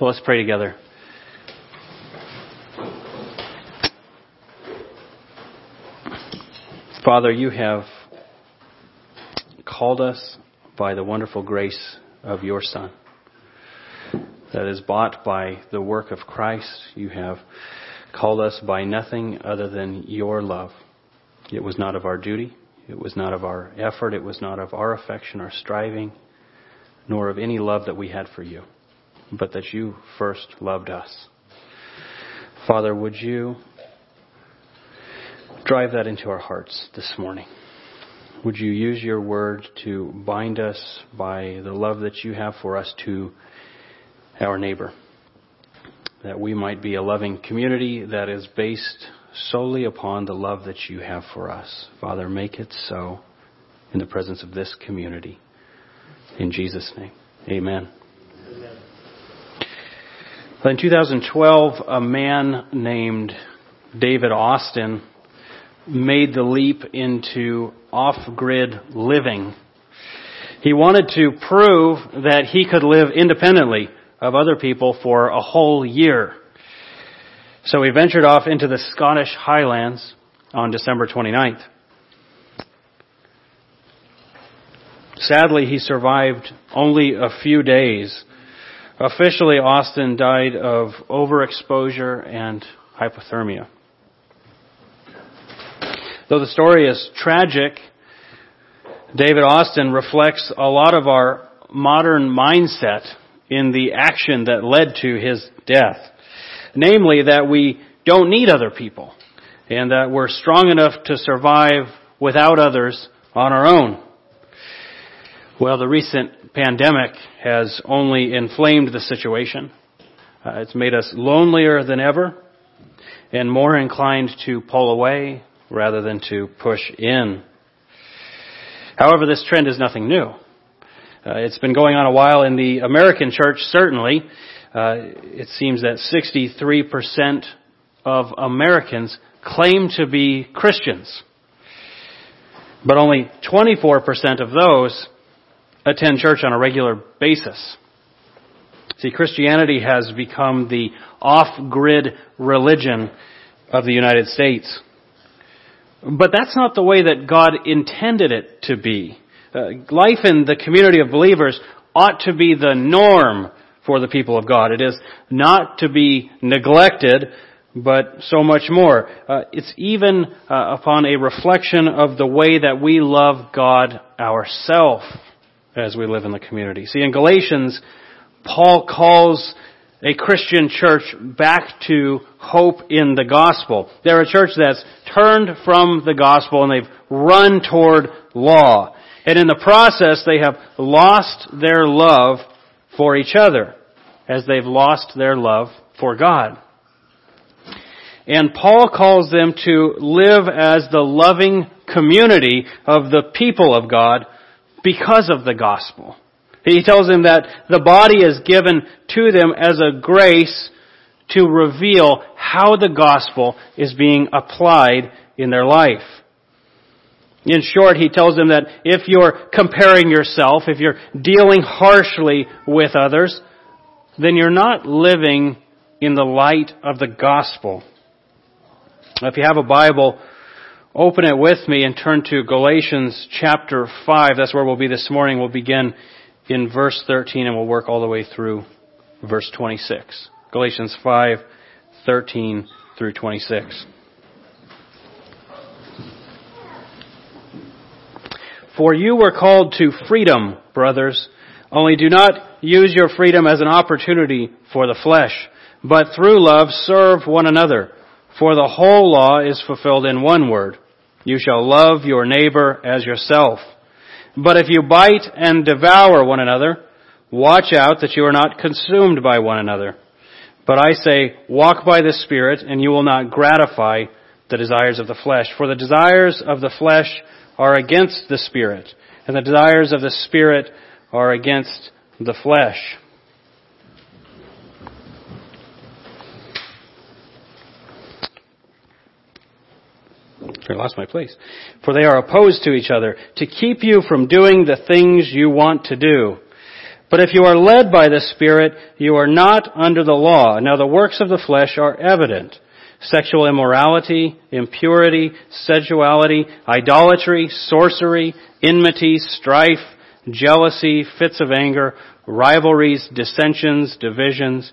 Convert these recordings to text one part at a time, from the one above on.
Well, let's pray together. Father, you have called us by the wonderful grace of your Son that is bought by the work of Christ. You have called us by nothing other than your love. It was not of our duty. It was not of our effort. It was not of our affection or striving, nor of any love that we had for you, but that you first loved us. Father, would you drive that into our hearts this morning? Would you use your word to bind us by the love that you have for us to our neighbor? That we might be a loving community that is based solely upon the love that you have for us. Father, make it so in the presence of this community. In Jesus' name, amen. In 2012, a man named David Austin made the leap into off-grid living. He wanted to prove that he could live independently of other people for a whole year. So he ventured off into the Scottish Highlands on December 29th. Sadly, he survived only a few days. Officially, Austin died of overexposure and hypothermia. Though the story is tragic, David Austin reflects a lot of our modern mindset in the action that led to his death. Namely, that we don't need other people and that we're strong enough to survive without others on our own. Well, the recent pandemic has only inflamed the situation. Uh, it's made us lonelier than ever and more inclined to pull away rather than to push in. However, this trend is nothing new. Uh, it's been going on a while in the American church, certainly. Uh, it seems that 63% of Americans claim to be Christians. But only 24% of those attend church on a regular basis. See, Christianity has become the off-grid religion of the United States. But that's not the way that God intended it to be. Uh, life in the community of believers ought to be the norm for the people of God. It is not to be neglected, but so much more. Uh, it's even uh, upon a reflection of the way that we love God ourselves as we live in the community. See, in Galatians, Paul calls a Christian church back to hope in the gospel. They're a church that's turned from the gospel and they've run toward law. And in the process, they have lost their love for each other as they've lost their love for God. And Paul calls them to live as the loving community of the people of God because of the gospel. He tells them that the body is given to them as a grace to reveal how the gospel is being applied in their life. In short, he tells them that if you're comparing yourself, if you're dealing harshly with others, then you're not living in the light of the gospel. If you have a Bible, open it with me and turn to Galatians chapter 5. That's where we'll be this morning. We'll begin in verse 13 and we'll work all the way through verse 26. Galatians 5, 13 through 26. For you were called to freedom, brothers, only do not use your freedom as an opportunity for the flesh, but through love serve one another. For the whole law is fulfilled in one word. You shall love your neighbor as yourself. But if you bite and devour one another, watch out that you are not consumed by one another. But I say, walk by the Spirit, and you will not gratify the desires of the flesh. For the desires of the flesh are against the Spirit, and the desires of the Spirit are against the flesh. I lost my place. For they are opposed to each other to keep you from doing the things you want to do. But if you are led by the Spirit, you are not under the law. Now the works of the flesh are evident. Sexual immorality, impurity, sensuality, idolatry, sorcery, enmity, strife, jealousy, fits of anger, rivalries, dissensions, divisions,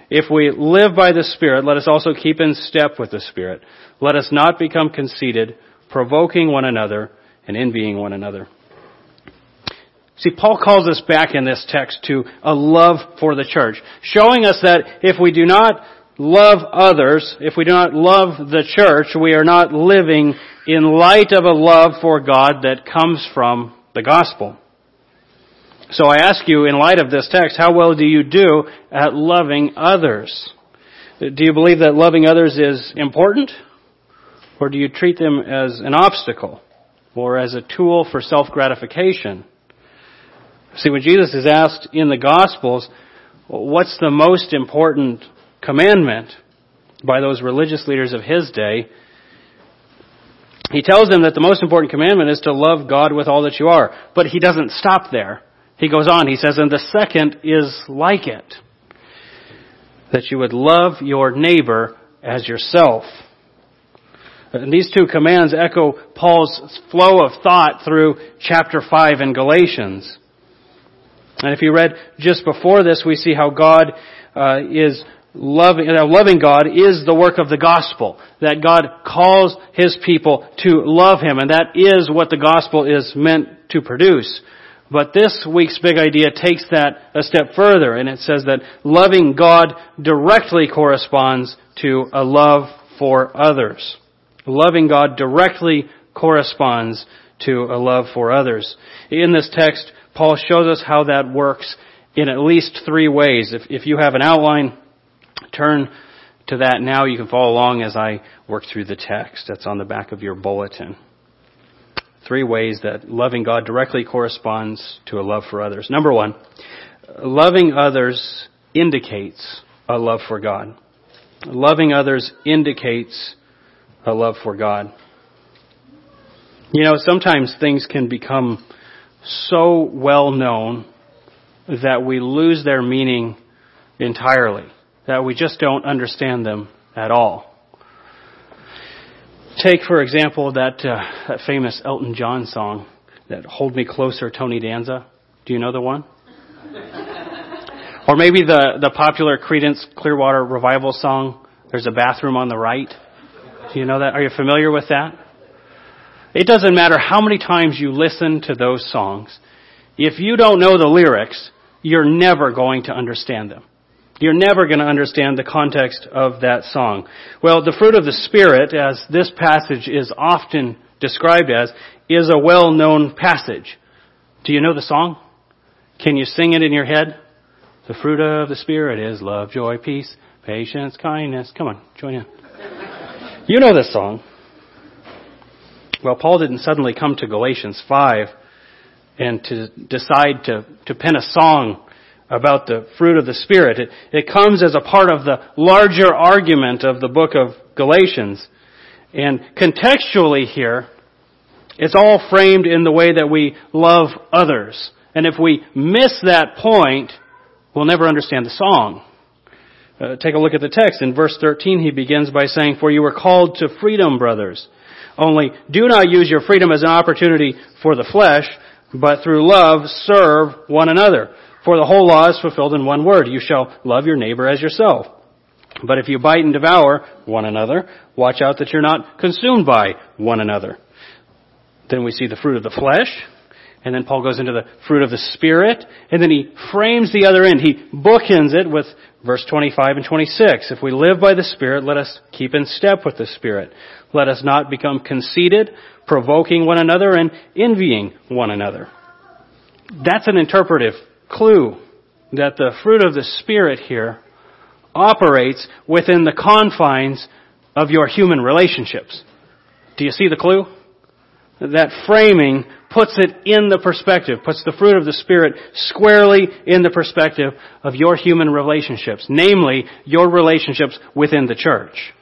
If we live by the Spirit, let us also keep in step with the Spirit. Let us not become conceited, provoking one another and envying one another. See, Paul calls us back in this text to a love for the church, showing us that if we do not love others, if we do not love the church, we are not living in light of a love for God that comes from the gospel. So I ask you, in light of this text, how well do you do at loving others? Do you believe that loving others is important? Or do you treat them as an obstacle? Or as a tool for self-gratification? See, when Jesus is asked in the Gospels, what's the most important commandment by those religious leaders of his day, he tells them that the most important commandment is to love God with all that you are. But he doesn't stop there. He goes on, he says, and the second is like it. That you would love your neighbor as yourself. And these two commands echo Paul's flow of thought through chapter 5 in Galatians. And if you read just before this, we see how God uh, is loving, uh, loving God is the work of the gospel. That God calls His people to love Him, and that is what the gospel is meant to produce. But this week's big idea takes that a step further, and it says that loving God directly corresponds to a love for others. Loving God directly corresponds to a love for others. In this text, Paul shows us how that works in at least three ways. If, if you have an outline, turn to that now. You can follow along as I work through the text. That's on the back of your bulletin. Three ways that loving God directly corresponds to a love for others. Number one, loving others indicates a love for God. Loving others indicates a love for God. You know, sometimes things can become so well known that we lose their meaning entirely, that we just don't understand them at all. Take, for example, that, uh, that famous Elton John song, that Hold Me Closer, Tony Danza. Do you know the one? or maybe the, the popular Creedence Clearwater Revival song, There's a Bathroom on the Right. Do you know that? Are you familiar with that? It doesn't matter how many times you listen to those songs. If you don't know the lyrics, you're never going to understand them. You're never going to understand the context of that song. Well, the fruit of the Spirit, as this passage is often described as, is a well-known passage. Do you know the song? Can you sing it in your head? The fruit of the Spirit is love, joy, peace, patience, kindness. Come on, join in. You know this song. Well, Paul didn't suddenly come to Galatians 5 and to decide to, to pen a song about the fruit of the Spirit. It, it comes as a part of the larger argument of the book of Galatians. And contextually here, it's all framed in the way that we love others. And if we miss that point, we'll never understand the song. Uh, take a look at the text. In verse 13, he begins by saying, For you were called to freedom, brothers. Only do not use your freedom as an opportunity for the flesh, but through love serve one another. For the whole law is fulfilled in one word. You shall love your neighbor as yourself. But if you bite and devour one another, watch out that you're not consumed by one another. Then we see the fruit of the flesh, and then Paul goes into the fruit of the Spirit, and then he frames the other end. He bookends it with verse 25 and 26. If we live by the Spirit, let us keep in step with the Spirit. Let us not become conceited, provoking one another, and envying one another. That's an interpretive clue that the fruit of the Spirit here operates within the confines of your human relationships. Do you see the clue? That framing puts it in the perspective, puts the fruit of the Spirit squarely in the perspective of your human relationships, namely your relationships within the church.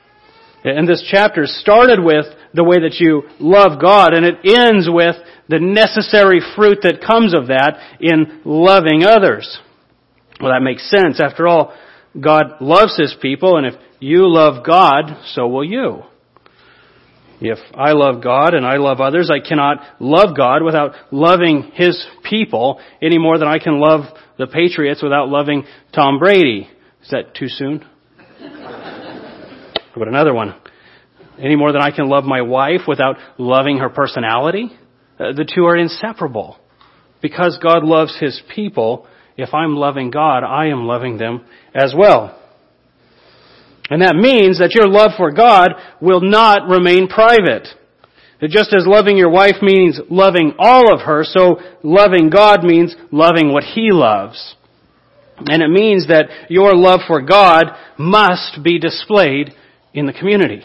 And this chapter started with the way that you love God, and it ends with the necessary fruit that comes of that in loving others. Well, that makes sense. After all, God loves His people, and if you love God, so will you. If I love God and I love others, I cannot love God without loving His people any more than I can love the Patriots without loving Tom Brady. Is that too soon? How about another one? Any more than I can love my wife without loving her personality? Uh, the two are inseparable. Because God loves His people, if I'm loving God, I am loving them as well. And that means that your love for God will not remain private. That Just as loving your wife means loving all of her, so loving God means loving what He loves. And it means that your love for God must be displayed in the community.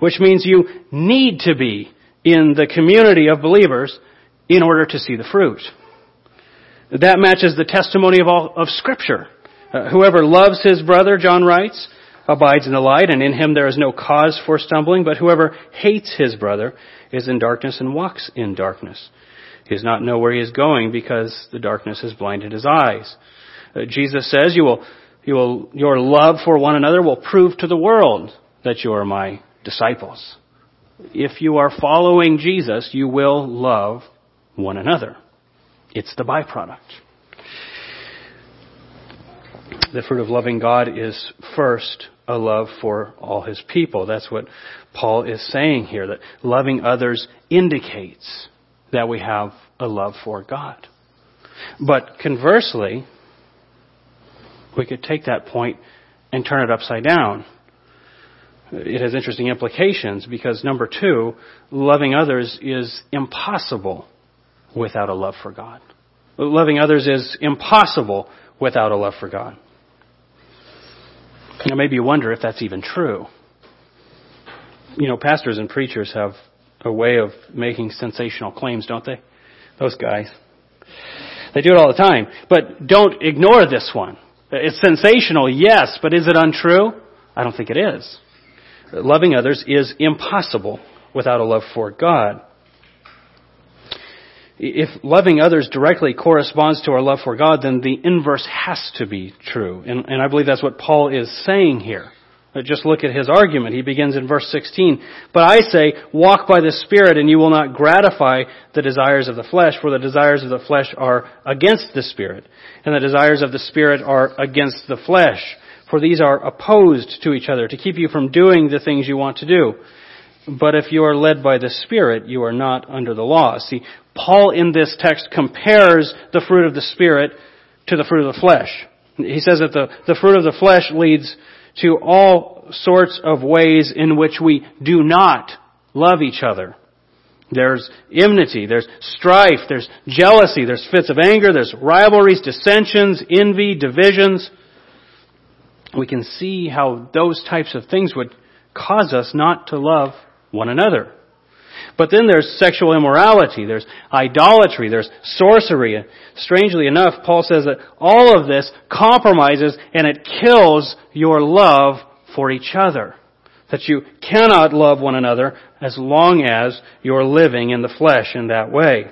Which means you need to be in the community of believers in order to see the fruit. That matches the testimony of all of Scripture. Uh, whoever loves his brother, John writes, abides in the light, and in him there is no cause for stumbling. But whoever hates his brother is in darkness and walks in darkness. He does not know where he is going because the darkness has blinded his eyes. Uh, Jesus says, you will, you will, your love for one another will prove to the world that you are my disciples. If you are following Jesus, you will love one another. It's the byproduct. The fruit of loving God is first a love for all his people. That's what Paul is saying here, that loving others indicates that we have a love for God. But conversely, we could take that point and turn it upside down. It has interesting implications because number two, loving others is impossible without a love for God. Loving others is impossible without a love for God. Now, maybe you wonder if that's even true. You know, pastors and preachers have a way of making sensational claims, don't they? Those guys. They do it all the time. But don't ignore this one. It's sensational, yes, but is it untrue? I don't think it is. Loving others is impossible without a love for God if loving others directly corresponds to our love for God, then the inverse has to be true. And, and I believe that's what Paul is saying here. But just look at his argument. He begins in verse 16. But I say, walk by the Spirit and you will not gratify the desires of the flesh, for the desires of the flesh are against the Spirit, and the desires of the Spirit are against the flesh. For these are opposed to each other to keep you from doing the things you want to do. But if you are led by the Spirit, you are not under the law. See, Paul in this text compares the fruit of the Spirit to the fruit of the flesh. He says that the, the fruit of the flesh leads to all sorts of ways in which we do not love each other. There's enmity, there's strife, there's jealousy, there's fits of anger, there's rivalries, dissensions, envy, divisions. We can see how those types of things would cause us not to love one another. But then there's sexual immorality, there's idolatry, there's sorcery. Strangely enough, Paul says that all of this compromises and it kills your love for each other. That you cannot love one another as long as you're living in the flesh in that way.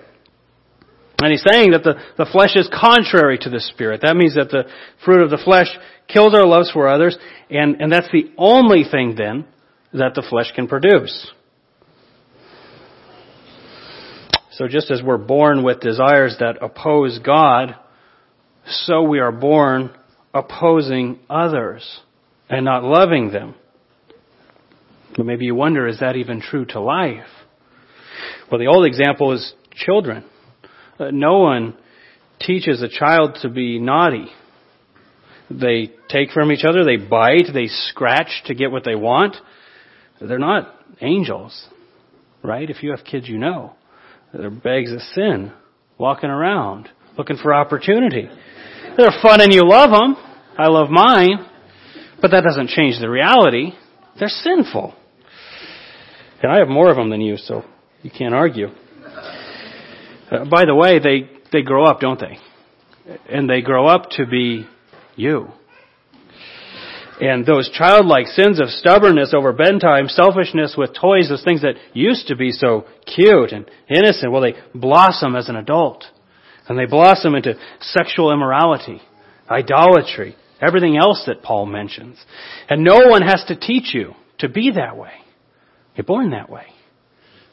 And he's saying that the, the flesh is contrary to the spirit. That means that the fruit of the flesh kills our loves for others, and, and that's the only thing then that the flesh can produce. So just as we're born with desires that oppose God, so we are born opposing others and not loving them. But maybe you wonder, is that even true to life? Well, the old example is children. Uh, no one teaches a child to be naughty. They take from each other, they bite, they scratch to get what they want. They're not angels, right? If you have kids, you know. They're bags of sin, walking around, looking for opportunity. they're fun and you love them. I love mine. But that doesn't change the reality. They're sinful. And I have more of them than you, so you can't argue. Uh, by the way, they, they grow up, don't they? And they grow up to be you. And those childlike sins of stubbornness over bedtime, selfishness with toys, those things that used to be so cute and innocent, well, they blossom as an adult. And they blossom into sexual immorality, idolatry, everything else that Paul mentions. And no one has to teach you to be that way. You're born that way.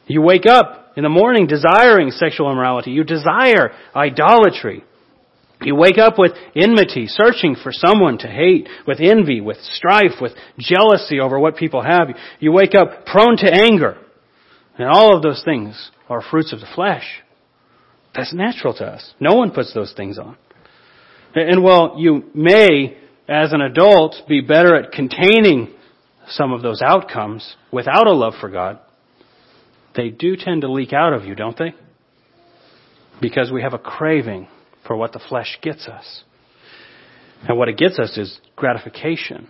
You wake up in the morning desiring sexual immorality. You desire idolatry. You wake up with enmity, searching for someone to hate, with envy, with strife, with jealousy over what people have. You wake up prone to anger. And all of those things are fruits of the flesh. That's natural to us. No one puts those things on. And while you may, as an adult, be better at containing some of those outcomes without a love for God, they do tend to leak out of you, don't they? Because we have a craving for what the flesh gets us. And what it gets us is gratification.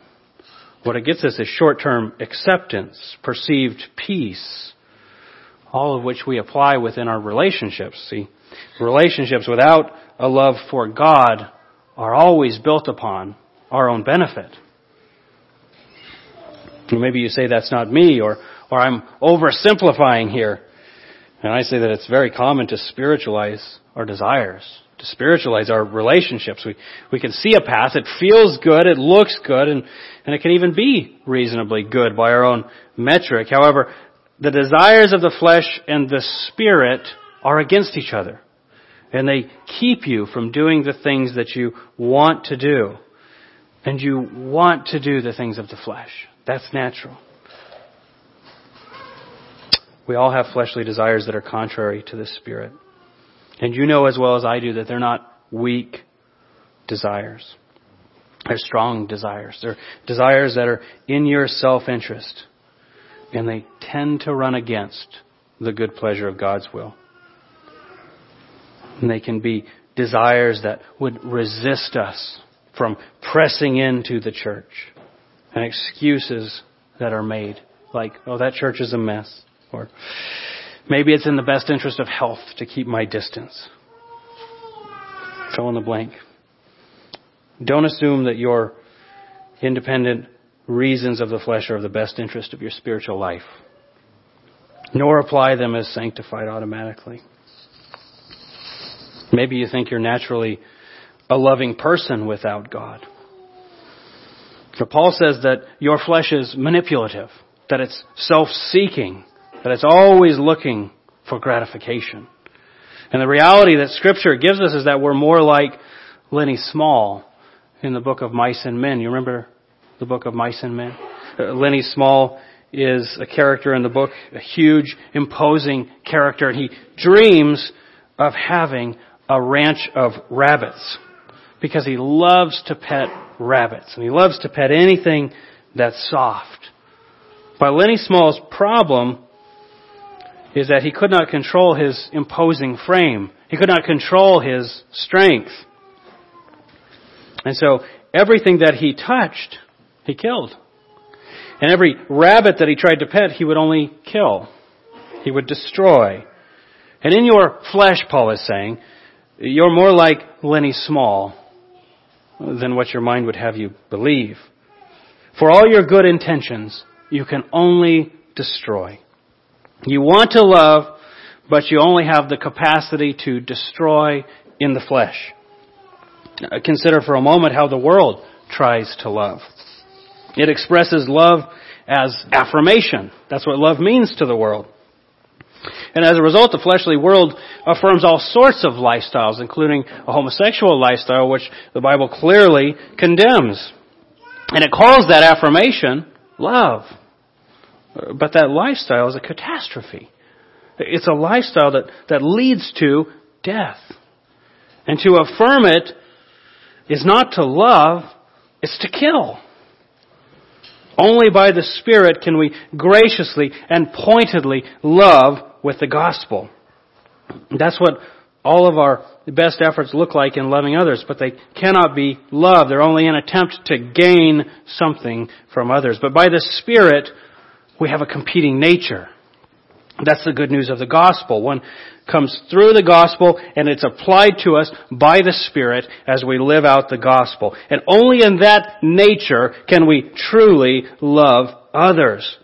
What it gets us is short-term acceptance, perceived peace, all of which we apply within our relationships. See, relationships without a love for God are always built upon our own benefit. Maybe you say that's not me, or, or I'm oversimplifying here. And I say that it's very common to spiritualize our desires, to spiritualize our relationships. We, we can see a path, it feels good, it looks good, and, and it can even be reasonably good by our own metric. However, the desires of the flesh and the spirit are against each other. And they keep you from doing the things that you want to do. And you want to do the things of the flesh. That's natural. We all have fleshly desires that are contrary to the Spirit. And you know as well as I do that they're not weak desires. They're strong desires. They're desires that are in your self-interest. And they tend to run against the good pleasure of God's will. And they can be desires that would resist us from pressing into the church and excuses that are made like, oh, that church is a mess. Or maybe it's in the best interest of health to keep my distance. Fill in the blank. Don't assume that your independent reasons of the flesh are of the best interest of your spiritual life, nor apply them as sanctified automatically. Maybe you think you're naturally a loving person without God. But Paul says that your flesh is manipulative, that it's self-seeking, that it's always looking for gratification. And the reality that scripture gives us is that we're more like Lennie Small in the book of Mice and Men. You remember the book of Mice and Men? Uh, Lennie Small is a character in the book, a huge, imposing character, and he dreams of having a ranch of rabbits because he loves to pet rabbits and he loves to pet anything that's soft. But Lennie Small's problem is that he could not control his imposing frame. He could not control his strength. And so everything that he touched, he killed. And every rabbit that he tried to pet, he would only kill. He would destroy. And in your flesh, Paul is saying, you're more like Lennie Small than what your mind would have you believe. For all your good intentions, you can only destroy. You want to love, but you only have the capacity to destroy in the flesh. Uh, consider for a moment how the world tries to love. It expresses love as affirmation. That's what love means to the world. And as a result, the fleshly world affirms all sorts of lifestyles, including a homosexual lifestyle, which the Bible clearly condemns. And it calls that affirmation love. But that lifestyle is a catastrophe. It's a lifestyle that, that leads to death. And to affirm it is not to love, it's to kill. Only by the Spirit can we graciously and pointedly love with the gospel. That's what all of our best efforts look like in loving others, but they cannot be love. They're only an attempt to gain something from others. But by the Spirit, we have a competing nature. That's the good news of the gospel. One comes through the gospel and it's applied to us by the Spirit as we live out the gospel. And only in that nature can we truly love others.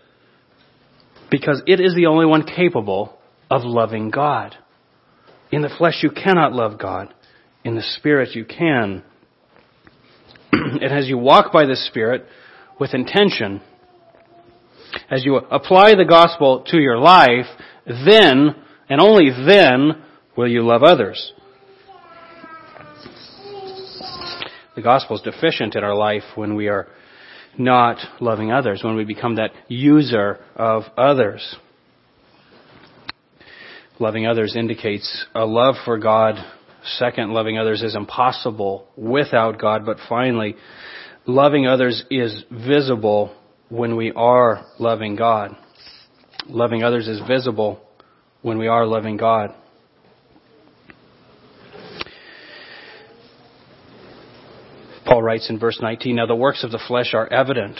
Because it is the only one capable of loving God. In the flesh you cannot love God. In the Spirit you can. and as you walk by the Spirit with intention, as you apply the gospel to your life, then, and only then, will you love others. The gospel is deficient in our life when we are not loving others, when we become that user of others. Loving others indicates a love for God. Second, loving others is impossible without God. But finally, loving others is visible when we are loving God. Loving others is visible when we are loving God. Paul writes in verse 19, Now the works of the flesh are evident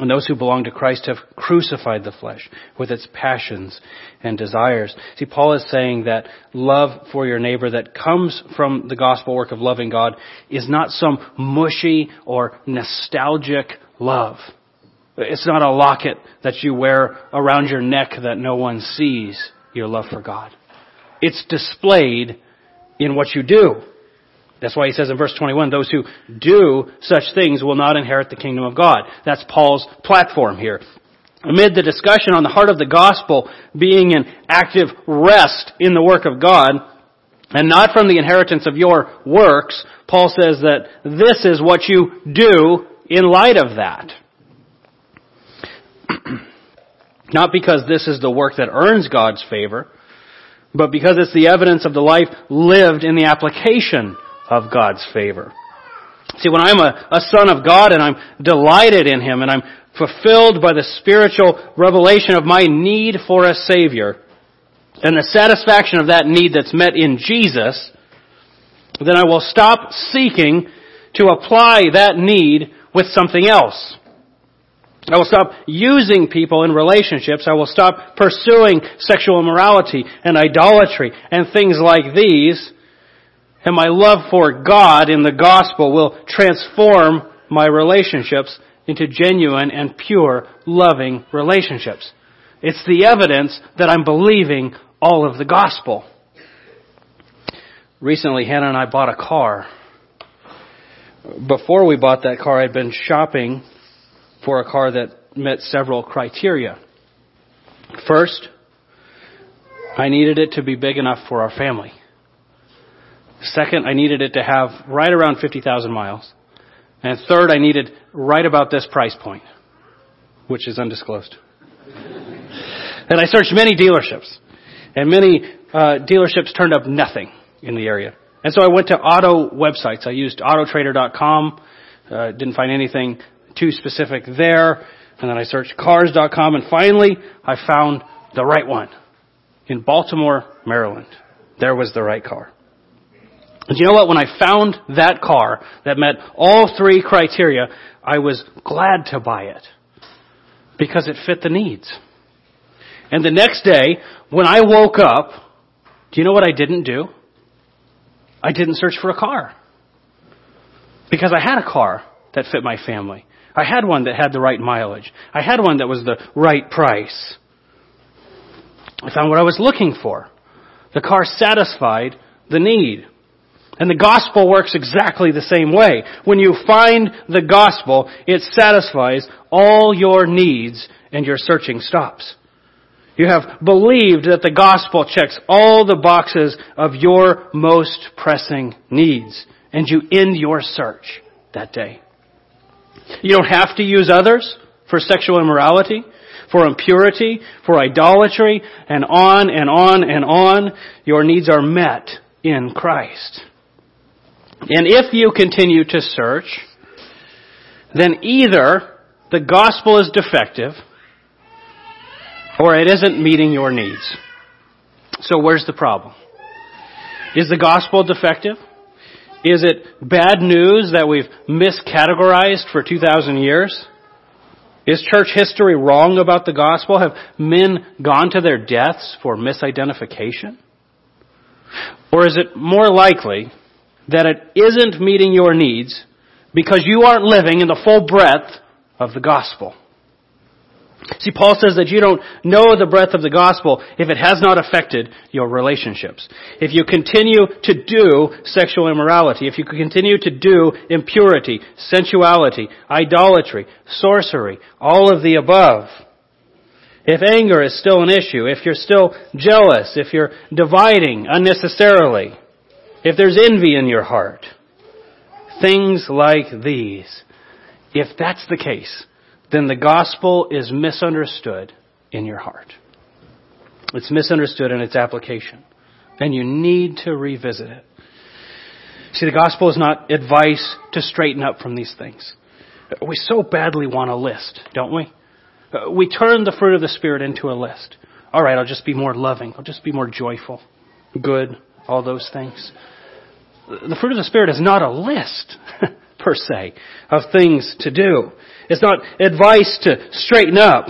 And those who belong to Christ have crucified the flesh with its passions and desires. See, Paul is saying that love for your neighbor that comes from the gospel work of loving God is not some mushy or nostalgic love. It's not a locket that you wear around your neck that no one sees your love for God. It's displayed in what you do. That's why he says in verse 21, those who do such things will not inherit the kingdom of God. That's Paul's platform here. Amid the discussion on the heart of the gospel being an active rest in the work of God, and not from the inheritance of your works, Paul says that this is what you do in light of that. not because this is the work that earns God's favor, but because it's the evidence of the life lived in the application of God's favor. See, when I'm a, a son of God and I'm delighted in Him and I'm fulfilled by the spiritual revelation of my need for a Savior and the satisfaction of that need that's met in Jesus, then I will stop seeking to apply that need with something else. I will stop using people in relationships. I will stop pursuing sexual immorality and idolatry and things like these and my love for God in the gospel will transform my relationships into genuine and pure, loving relationships. It's the evidence that I'm believing all of the gospel. Recently, Hannah and I bought a car. Before we bought that car, I'd been shopping for a car that met several criteria. First, I needed it to be big enough for our family. Second, I needed it to have right around 50,000 miles. And third, I needed right about this price point, which is undisclosed. and I searched many dealerships, and many uh, dealerships turned up nothing in the area. And so I went to auto websites. I used autotrader.com, uh, didn't find anything too specific there. And then I searched cars.com, and finally I found the right one in Baltimore, Maryland. There was the right car. And you know what? When I found that car that met all three criteria, I was glad to buy it because it fit the needs. And the next day, when I woke up, do you know what I didn't do? I didn't search for a car. Because I had a car that fit my family. I had one that had the right mileage. I had one that was the right price. I found what I was looking for. The car satisfied the need. And the gospel works exactly the same way. When you find the gospel, it satisfies all your needs and your searching stops. You have believed that the gospel checks all the boxes of your most pressing needs. And you end your search that day. You don't have to use others for sexual immorality, for impurity, for idolatry, and on and on and on. Your needs are met in Christ. And if you continue to search, then either the gospel is defective or it isn't meeting your needs. So where's the problem? Is the gospel defective? Is it bad news that we've miscategorized for 2,000 years? Is church history wrong about the gospel? Have men gone to their deaths for misidentification? Or is it more likely that it isn't meeting your needs because you aren't living in the full breadth of the gospel? See, Paul says that you don't know the breadth of the gospel if it has not affected your relationships. If you continue to do sexual immorality, if you continue to do impurity, sensuality, idolatry, sorcery, all of the above, if anger is still an issue, if you're still jealous, if you're dividing unnecessarily, if there's envy in your heart, things like these, if that's the case, then the gospel is misunderstood in your heart. It's misunderstood in its application. And you need to revisit it. See, the gospel is not advice to straighten up from these things. We so badly want a list, don't we? We turn the fruit of the Spirit into a list. All right, I'll just be more loving. I'll just be more joyful, good, all those things. The fruit of the Spirit is not a list, per se, of things to do. It's not advice to straighten up.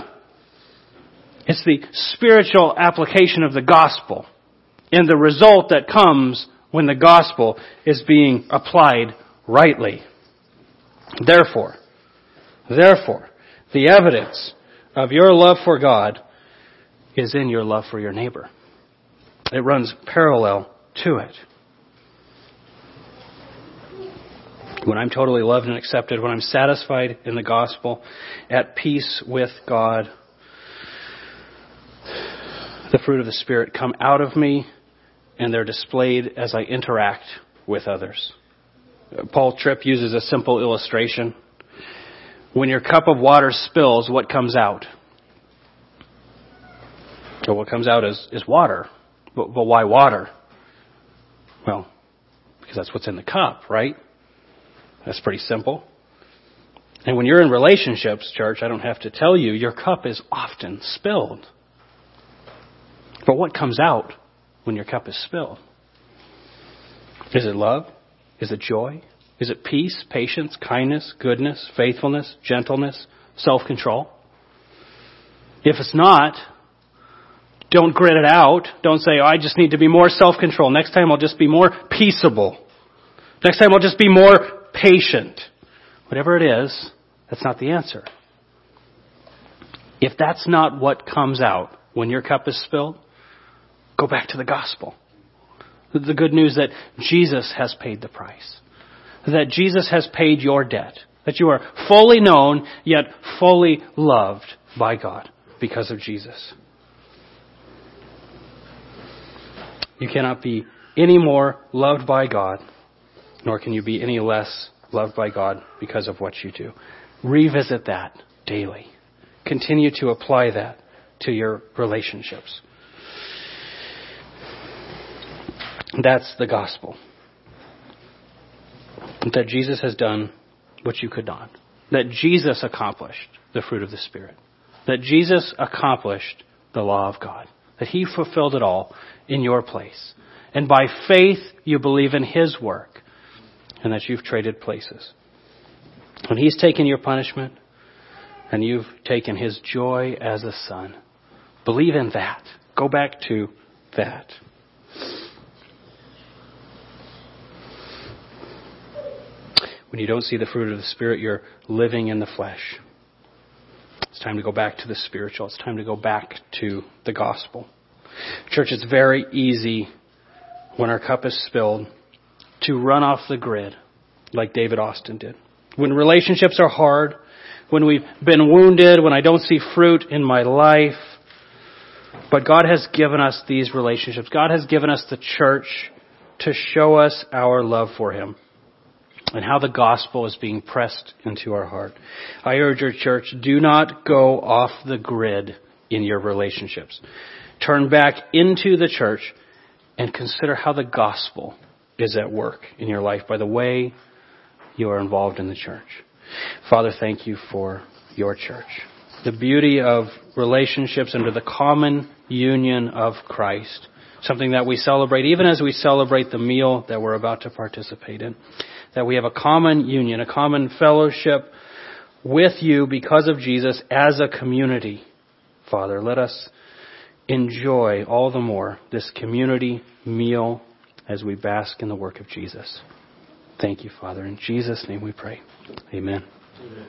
It's the spiritual application of the gospel and the result that comes when the gospel is being applied rightly. Therefore, therefore, the evidence of your love for God is in your love for your neighbor. It runs parallel to it. when I'm totally loved and accepted, when I'm satisfied in the gospel, at peace with God, the fruit of the Spirit come out of me and they're displayed as I interact with others. Paul Tripp uses a simple illustration. When your cup of water spills, what comes out? Well, what comes out is, is water. But, but why water? Well, because that's what's in the cup, right? That's pretty simple. And when you're in relationships, church, I don't have to tell you, your cup is often spilled. But what comes out when your cup is spilled? Is it love? Is it joy? Is it peace, patience, kindness, goodness, faithfulness, gentleness, self control? If it's not, don't grit it out. Don't say, oh, I just need to be more self control. Next time I'll just be more peaceable. Next time I'll just be more patient. Whatever it is, that's not the answer. If that's not what comes out when your cup is spilled, go back to the gospel. The good news that Jesus has paid the price. That Jesus has paid your debt. That you are fully known, yet fully loved by God because of Jesus. You cannot be any more loved by God nor can you be any less loved by God because of what you do. Revisit that daily. Continue to apply that to your relationships. That's the gospel. That Jesus has done what you could not. That Jesus accomplished the fruit of the Spirit. That Jesus accomplished the law of God. That He fulfilled it all in your place. And by faith, you believe in His work and that you've traded places. When He's taken your punishment and you've taken His joy as a son, believe in that. Go back to that. When you don't see the fruit of the Spirit, you're living in the flesh. It's time to go back to the spiritual. It's time to go back to the gospel. Church, it's very easy when our cup is spilled to run off the grid like David Austin did. When relationships are hard, when we've been wounded, when I don't see fruit in my life, But God has given us these relationships. God has given us the church to show us our love for Him and how the gospel is being pressed into our heart. I urge your church, do not go off the grid in your relationships. Turn back into the church and consider how the gospel is at work in your life by the way you are involved in the church. Father, thank you for your church. The beauty of relationships under the common union of Christ. Something that we celebrate even as we celebrate the meal that we're about to participate in. That we have a common union, a common fellowship with you because of Jesus as a community. Father, let us enjoy all the more this community meal as we bask in the work of Jesus. Thank you, Father. In Jesus' name we pray. Amen. Amen.